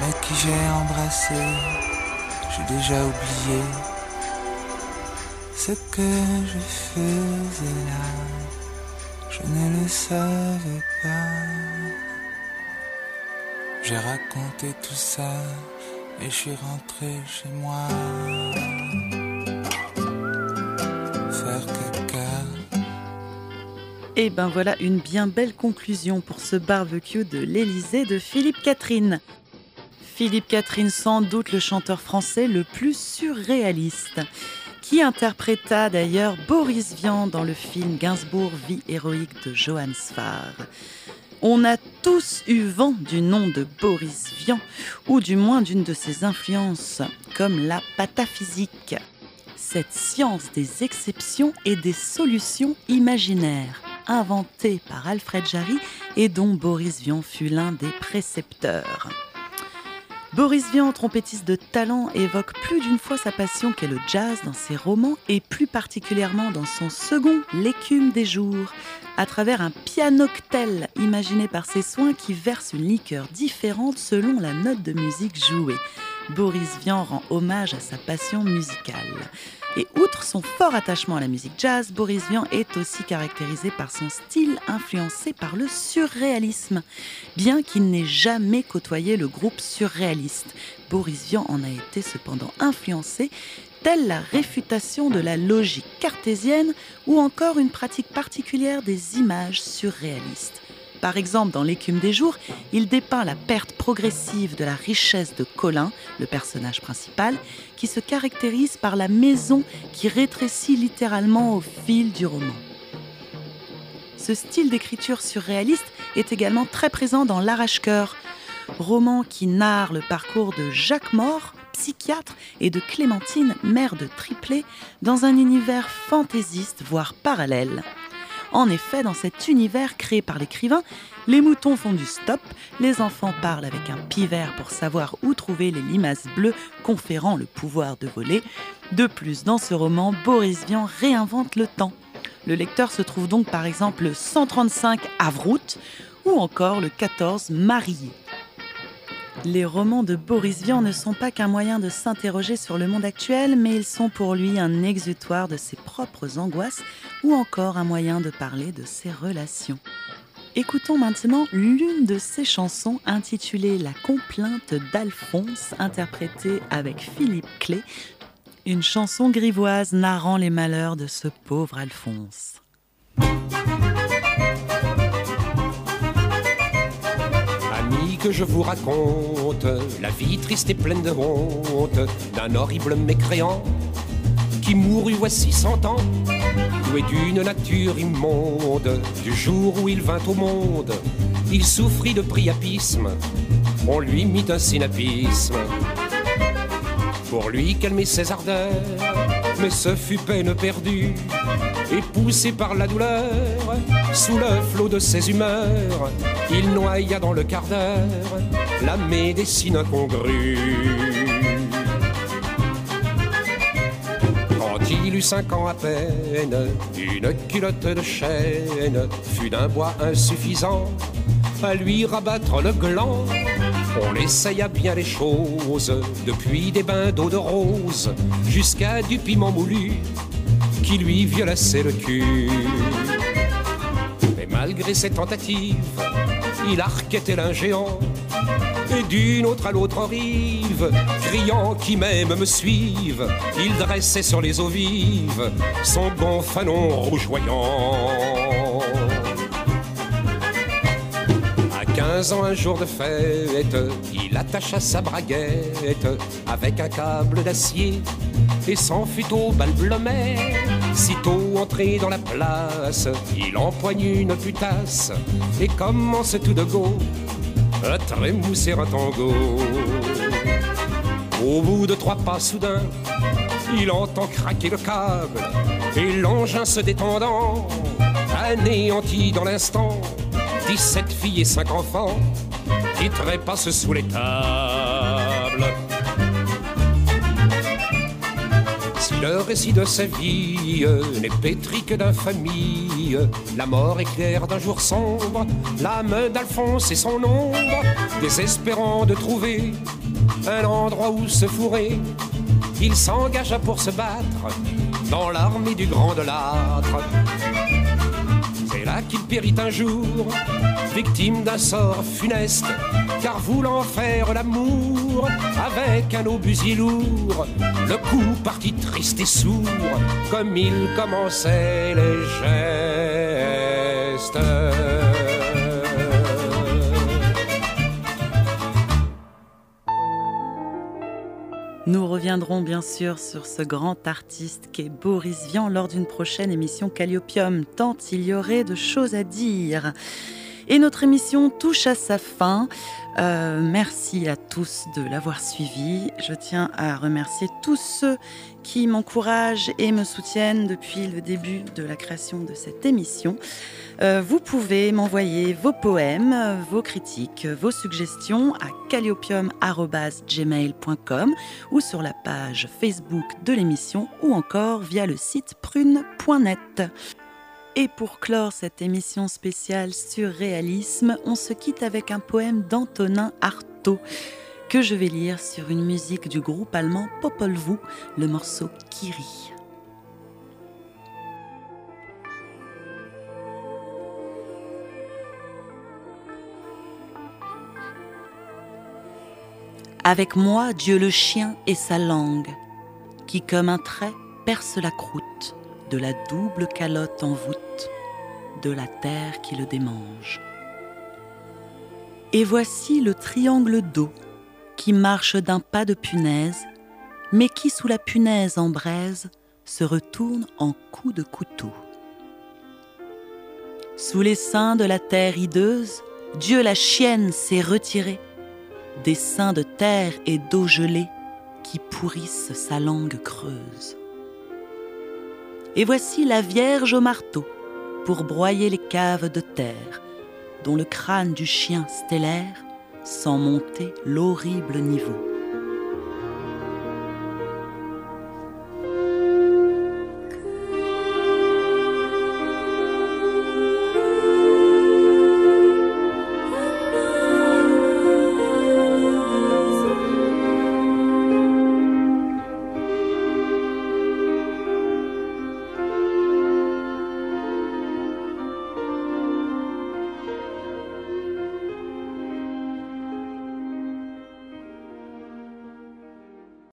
mais qui j'ai embrassé. J'ai déjà oublié ce que je faisais là. Je ne le savais pas. J'ai raconté tout ça et je suis rentré chez moi. Faire caca. Et ben voilà une bien belle conclusion pour ce barbecue de l'Élysée de Philippe Catherine. Philippe Catherine, sans doute le chanteur français le plus surréaliste, qui interpréta d'ailleurs Boris Vian dans le film Gainsbourg, vie héroïque de Johann Sfar. On a tous eu vent du nom de Boris Vian, ou du moins d'une de ses influences, comme la pataphysique, cette science des exceptions et des solutions imaginaires, inventée par Alfred Jarry et dont Boris Vian fut l'un des précepteurs. Boris Vian, trompettiste de talent, évoque plus d'une fois sa passion qu'est le jazz dans ses romans et plus particulièrement dans son second, L'écume des jours, à travers un pianoctel imaginé par ses soins qui verse une liqueur différente selon la note de musique jouée. Boris Vian rend hommage à sa passion musicale. Et outre son fort attachement à la musique jazz, Boris Vian est aussi caractérisé par son style influencé par le surréalisme, bien qu'il n'ait jamais côtoyé le groupe surréaliste. Boris Vian en a été cependant influencé, telle la réfutation de la logique cartésienne ou encore une pratique particulière des images surréalistes. Par exemple, dans L'écume des jours, il dépeint la perte progressive de la richesse de Colin, le personnage principal, qui se caractérise par la maison qui rétrécit littéralement au fil du roman. Ce style d'écriture surréaliste est également très présent dans L'arrache-cœur, roman qui narre le parcours de Jacques Maure, psychiatre, et de Clémentine, mère de triplé, dans un univers fantaisiste, voire parallèle. En effet, dans cet univers créé par l'écrivain, les moutons font du stop, les enfants parlent avec un pivert pour savoir où trouver les limaces bleues conférant le pouvoir de voler. De plus, dans ce roman, Boris Vian réinvente le temps. Le lecteur se trouve donc par exemple le 135 Avrout ou encore le 14 Marié. Les romans de Boris Vian ne sont pas qu'un moyen de s'interroger sur le monde actuel, mais ils sont pour lui un exutoire de ses propres angoisses ou encore un moyen de parler de ses relations. Écoutons maintenant l'une de ses chansons intitulée La complainte d'Alphonse, interprétée avec Philippe Clé, une chanson grivoise narrant les malheurs de ce pauvre Alphonse. Je vous raconte la vie triste et pleine de honte d'un horrible mécréant qui mourut voici cent ans, doué d'une nature immonde. Du jour où il vint au monde, il souffrit de priapisme, on lui mit un synapisme pour lui calmer ses ardeurs. Mais ce fut peine perdue, et poussé par la douleur, sous le flot de ses humeurs, il noya dans le quart d'heure la médecine incongrue. Quand il eut cinq ans à peine, une culotte de chêne fut d'un bois insuffisant à lui rabattre le gland. On essaya bien les choses, depuis des bains d'eau de rose jusqu'à du piment moulu qui lui violaçait le cul. Mais malgré ses tentatives, il arquettait un géant et d'une autre à l'autre rive, criant qui m'aime me suive, il dressait sur les eaux vives son gonfanon rougeoyant. À 15 ans, un jour de fête, il attacha sa braguette avec un câble d'acier et s'en fut au bal Blomet. Sitôt entré dans la place, il empoigne une putasse et commence tout de go à trémousser un tango. Au bout de trois pas soudain, il entend craquer le câble et l'engin se détendant, anéanti dans l'instant, 17 filles et 5 enfants qui trépassent sous les tables. Si le récit de sa vie n'est pétri que d'infamie, la mort éclaire d'un jour sombre, l'âme d'Alphonse et son ombre, désespérant de trouver un endroit où se fourrer, il s'engagea pour se battre dans l'armée du grand de l'âtre. Qu'il périt un jour, victime d'un sort funeste, car voulant faire l'amour avec un obusier lourd, le coup partit triste et sourd, comme il commençait les gestes. Nous reviendrons bien sûr sur ce grand artiste qu'est Boris Vian lors d'une prochaine émission Calliopium, tant il y aurait de choses à dire. Et notre émission touche à sa fin. Euh, merci à tous de l'avoir suivi. Je tiens à remercier tous ceux qui m'encouragent et me soutiennent depuis le début de la création de cette émission. Euh, vous pouvez m'envoyer vos poèmes, vos critiques, vos suggestions à calliopium.gmail.com ou sur la page Facebook de l'émission ou encore via le site prune.net. Et pour clore cette émission spéciale sur réalisme, on se quitte avec un poème d'Antonin Artaud que je vais lire sur une musique du groupe allemand Popol Vuh, le morceau Kiri. Avec moi, Dieu le chien et sa langue, qui comme un trait perce la croûte de la double calotte en voûte de la terre qui le démange. Et voici le triangle d'eau qui marche d'un pas de punaise, mais qui sous la punaise en braise se retourne en coup de couteau. Sous les seins de la terre hideuse, Dieu la chienne s'est retiré des seins de terre et d'eau gelée qui pourrissent sa langue creuse. Et voici la Vierge au marteau pour broyer les caves de terre, dont le crâne du chien stellaire sent monter l'horrible niveau.